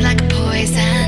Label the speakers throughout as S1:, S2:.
S1: like poison.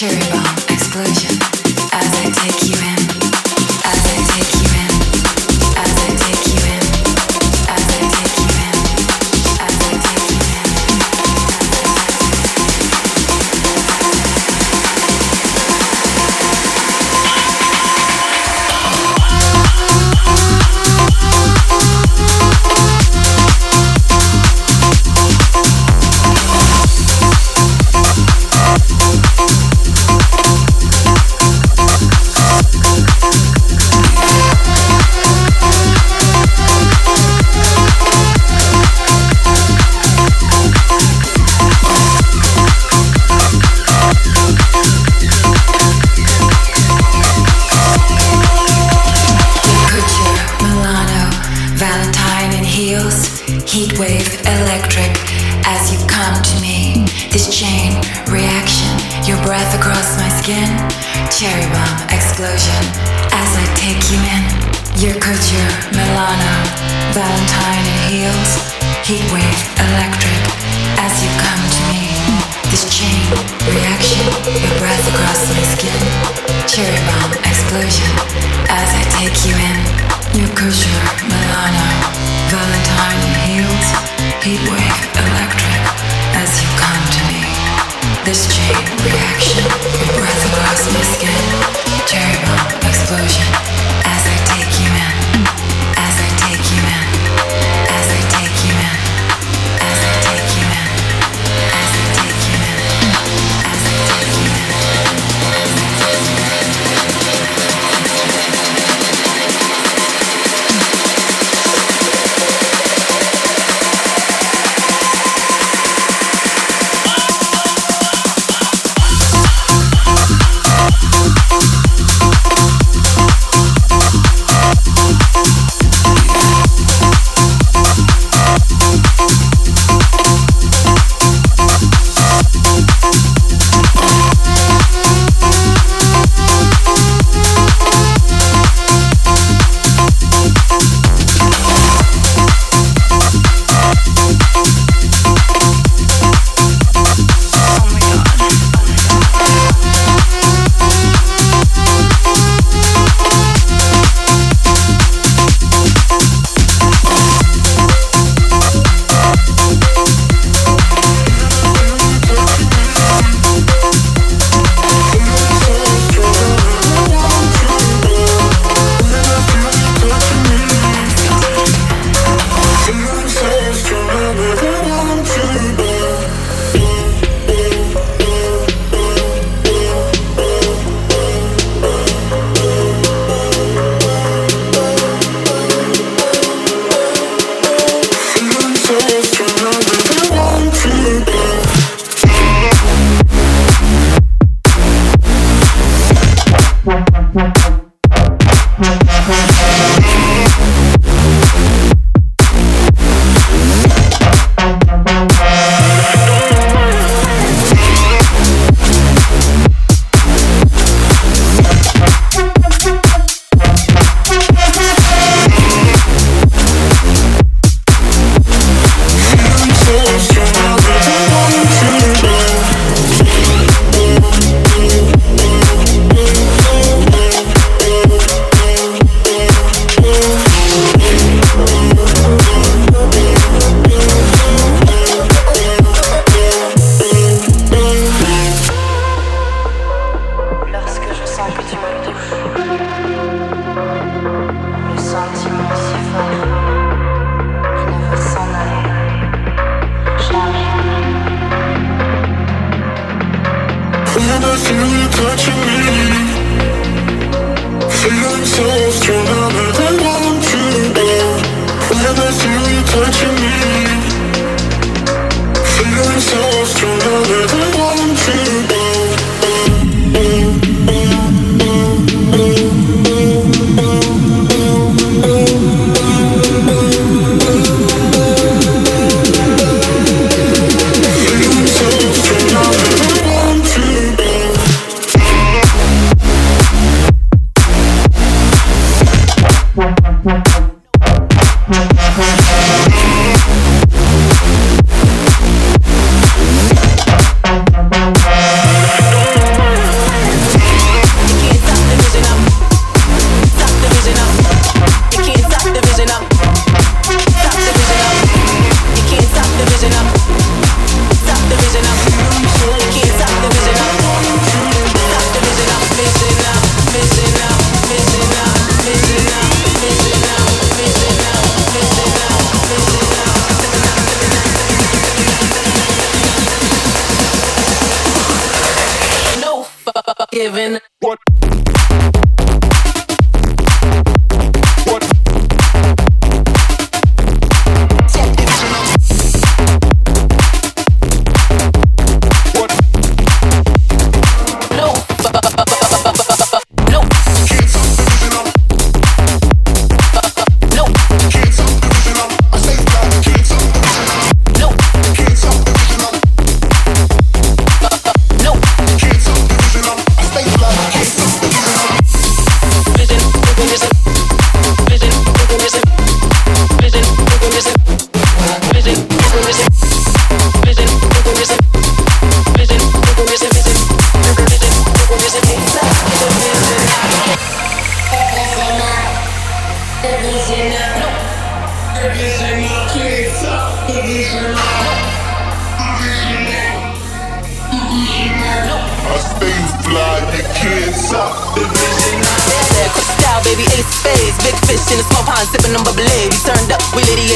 S2: Cherry bomb explosion. As I take you in, as I take you
S3: touching me Feeling so strong.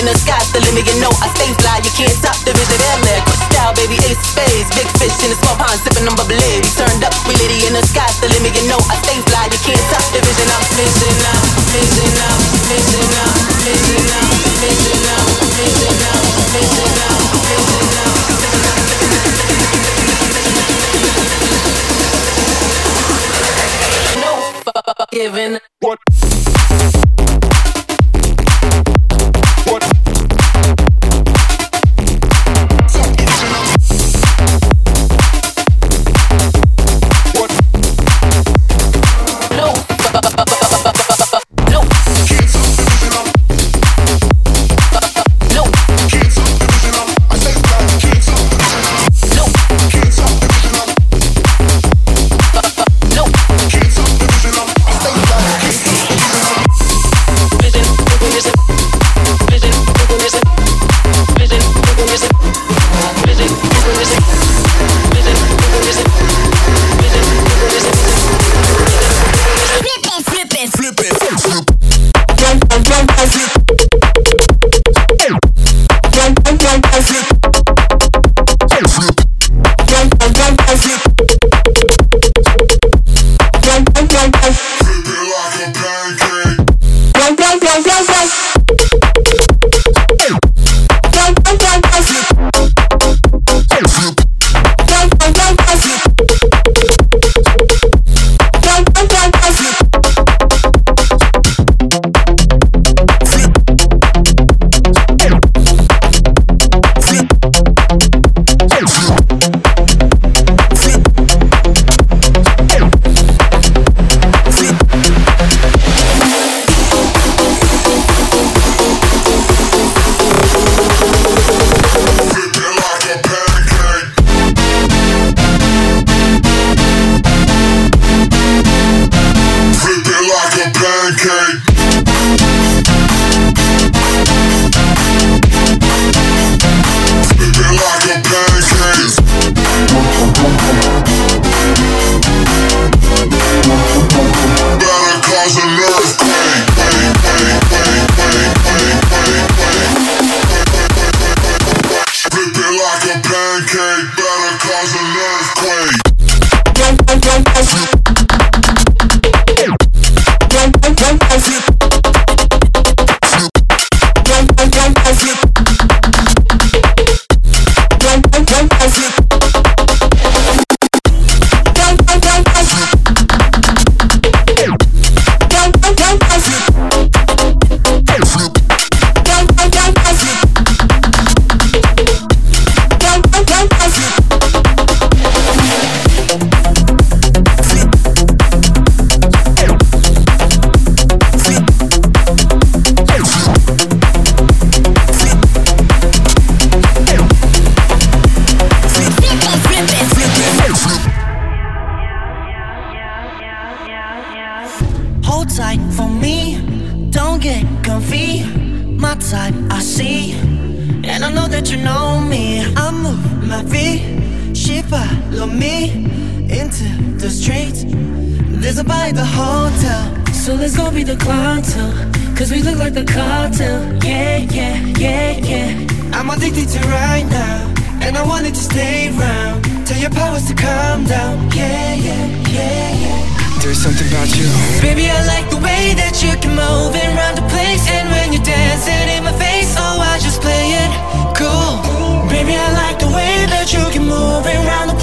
S4: in the sky's the limit, you know I stay fly. You can't stop the visit LA. Quick style, baby, ace spades. Big fish in a small pond, sipping on bubble We turned up, we litty in the sky's the limit, you know I stay fly. You can't stop the vision. I'm missing out, vision What?
S5: your powers to calm down. Yeah, yeah, yeah, yeah.
S6: There's something about you.
S5: Baby, I like the way that you can move and round the place. And when you're dancing in my face Oh, I just play it cool. Baby, I like the way that you can move and round the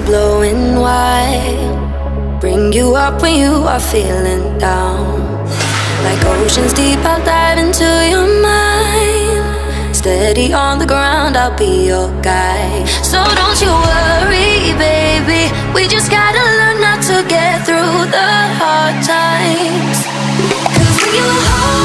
S1: are blowing wide. Bring you up when you are feeling down. Like oceans deep, I'll dive into your mind. Steady on the ground, I'll be your guide. So don't you worry, baby. We just gotta learn how to get through the hard times. Cause when you're home,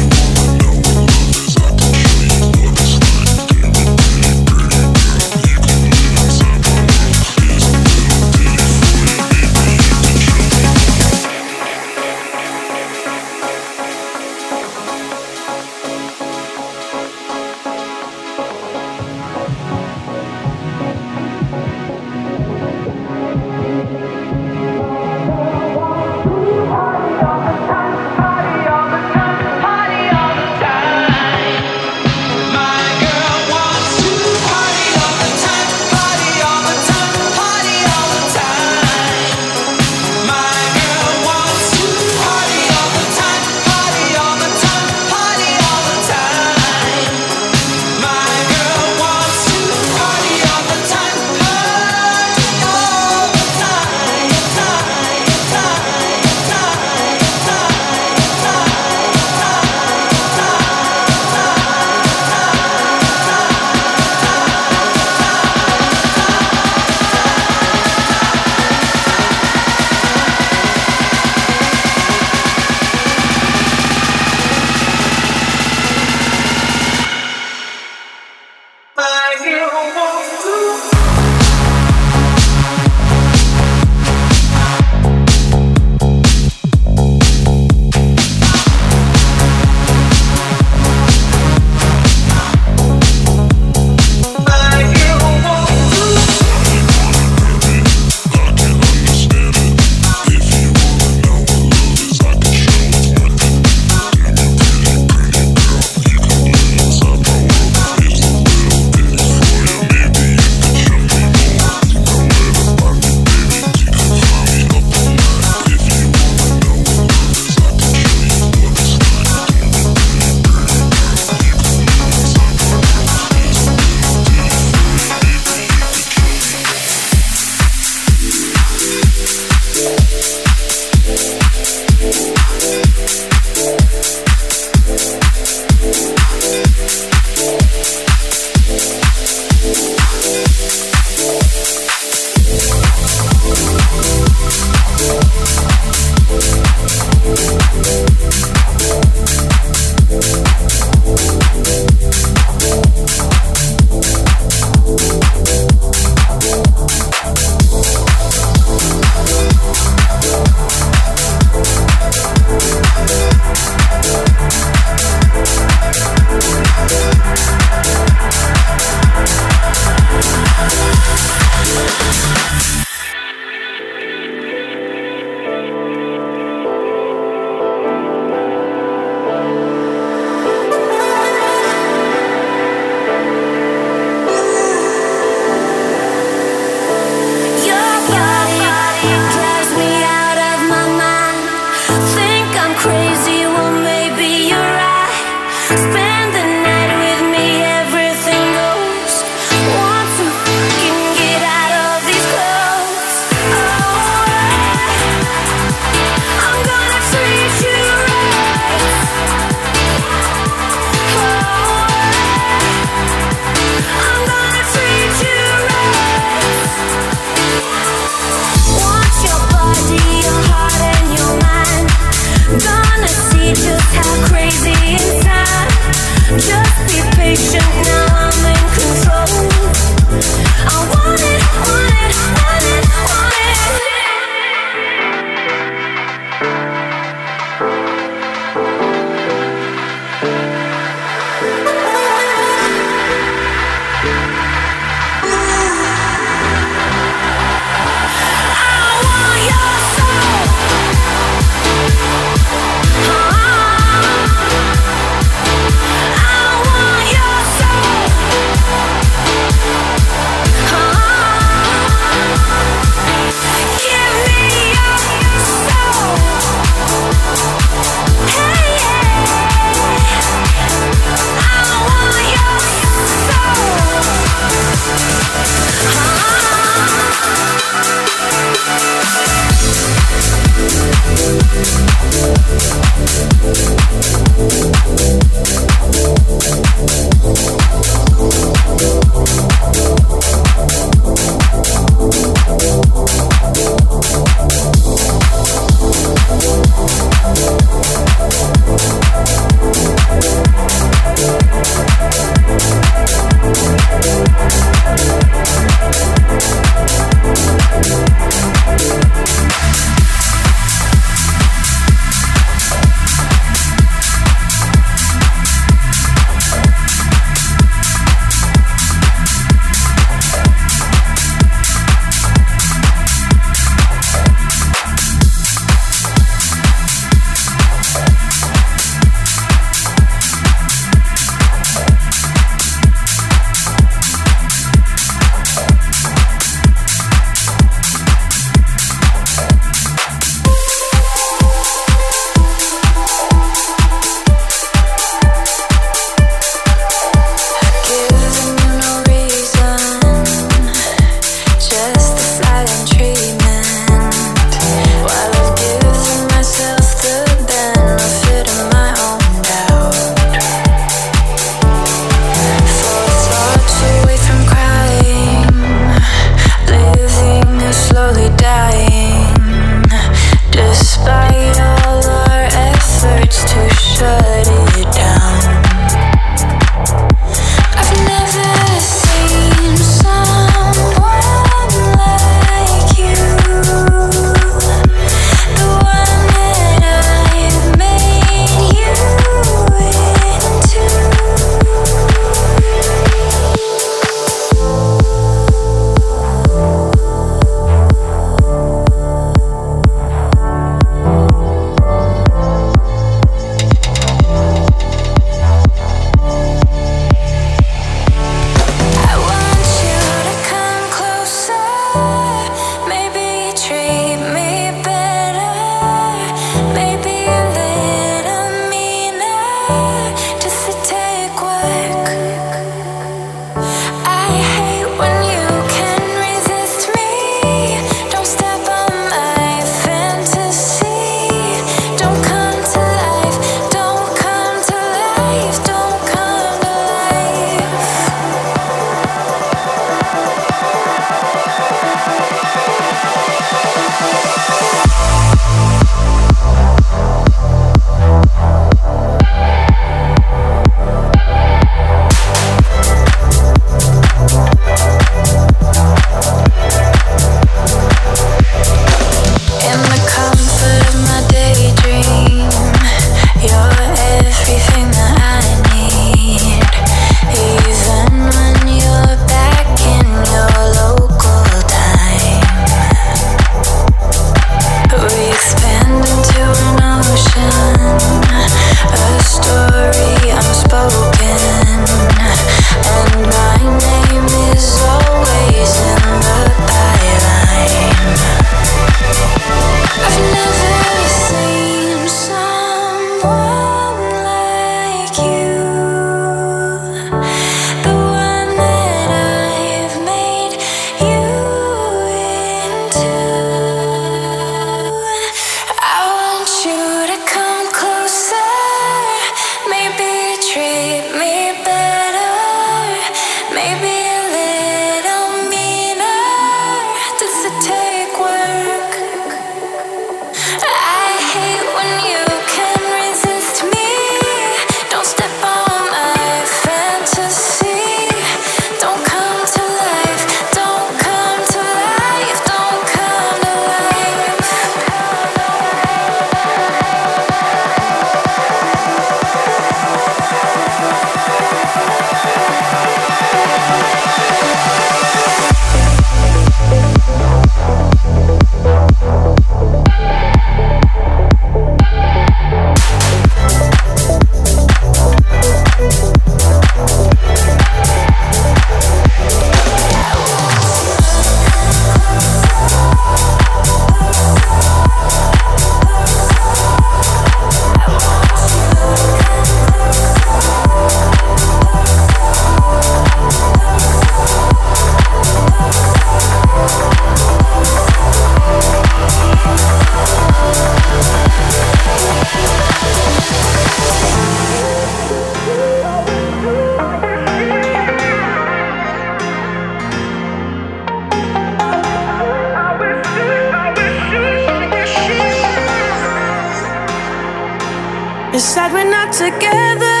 S7: sad we're not together.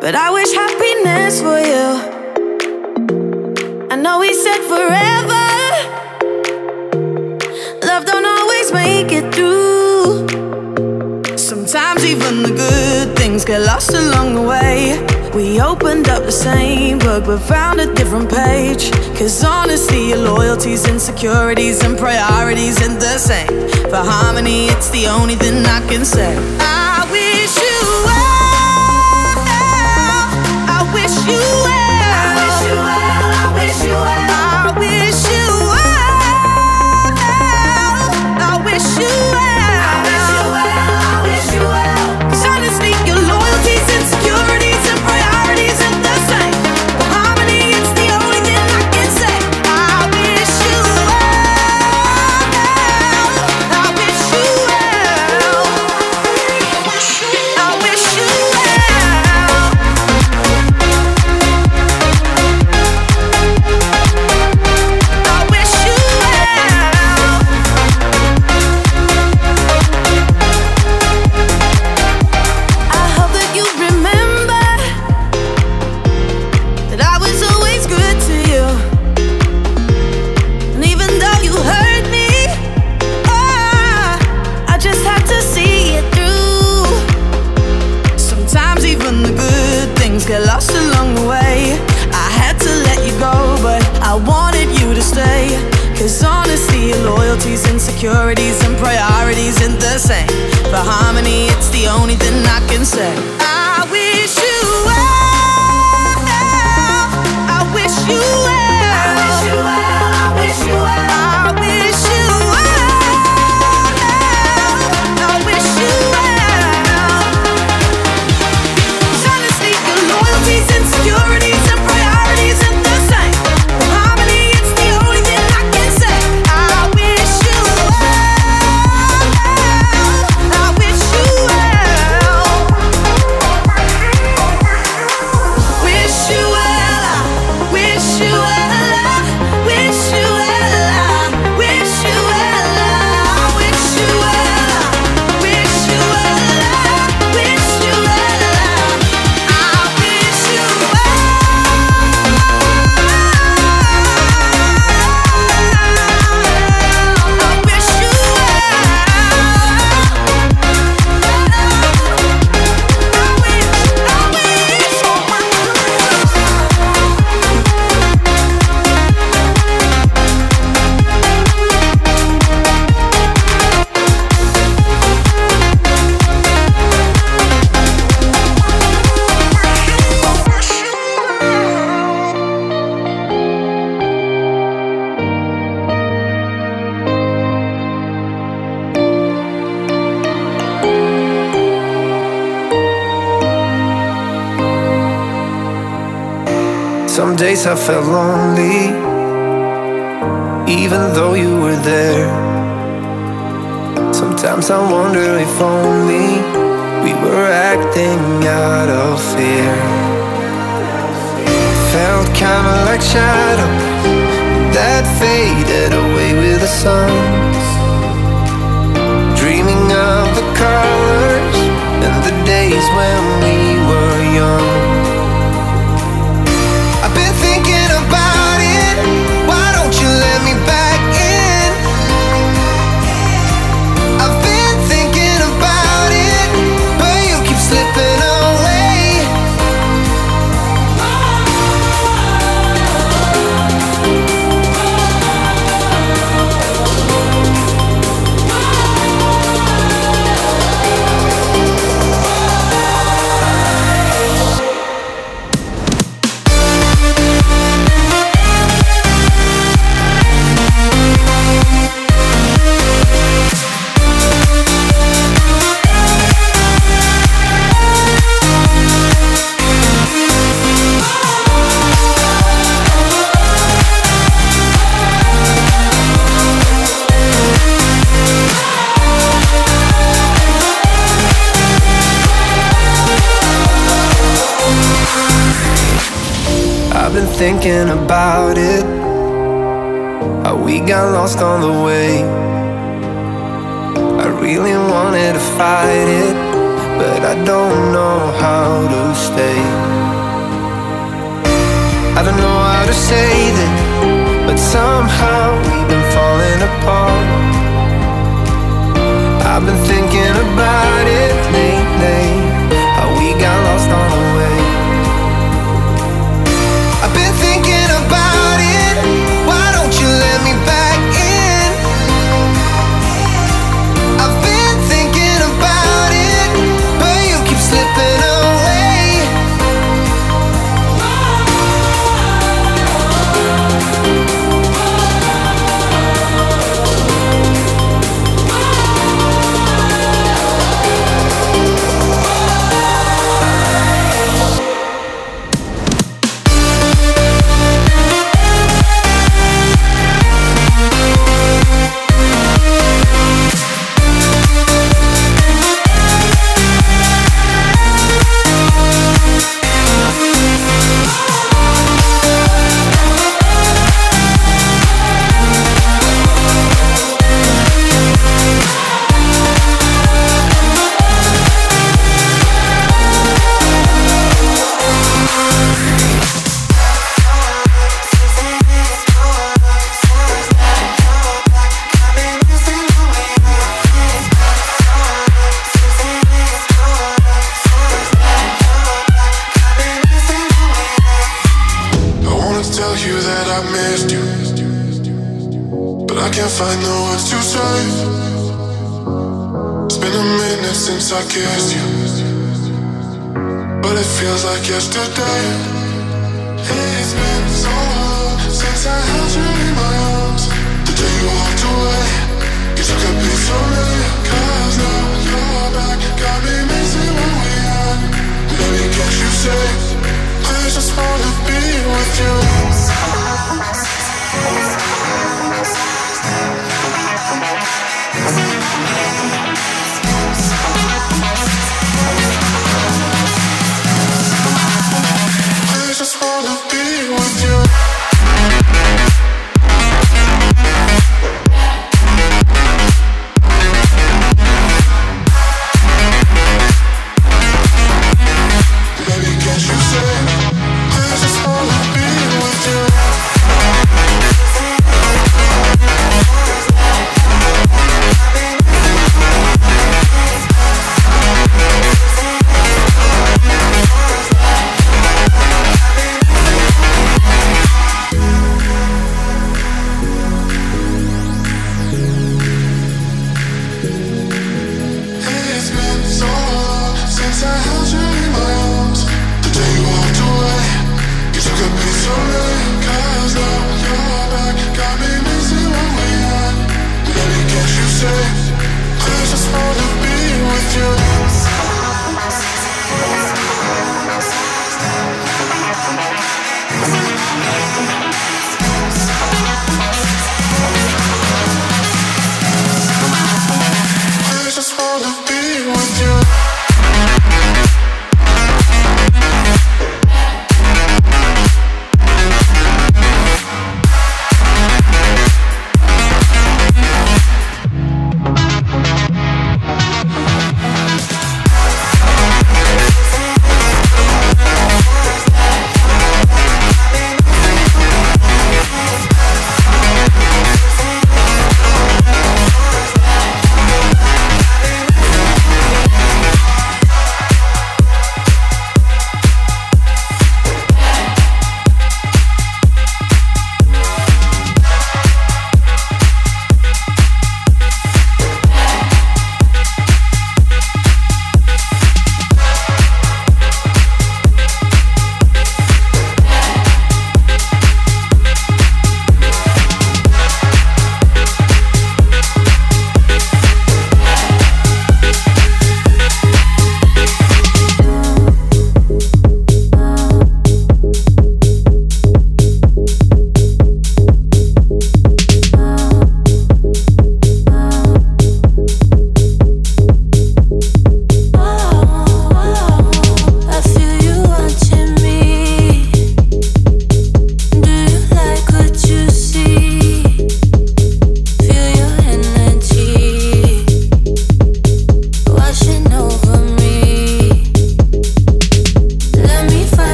S7: But I wish happiness for you. I know we said forever. Love don't always make it through. Sometimes even the good things get lost along the way. We opened up the same book but found a different page. Cause honestly, your loyalties, insecurities, and priorities ain't the same. For harmony, it's the only thing I can say. I
S6: I felt lonely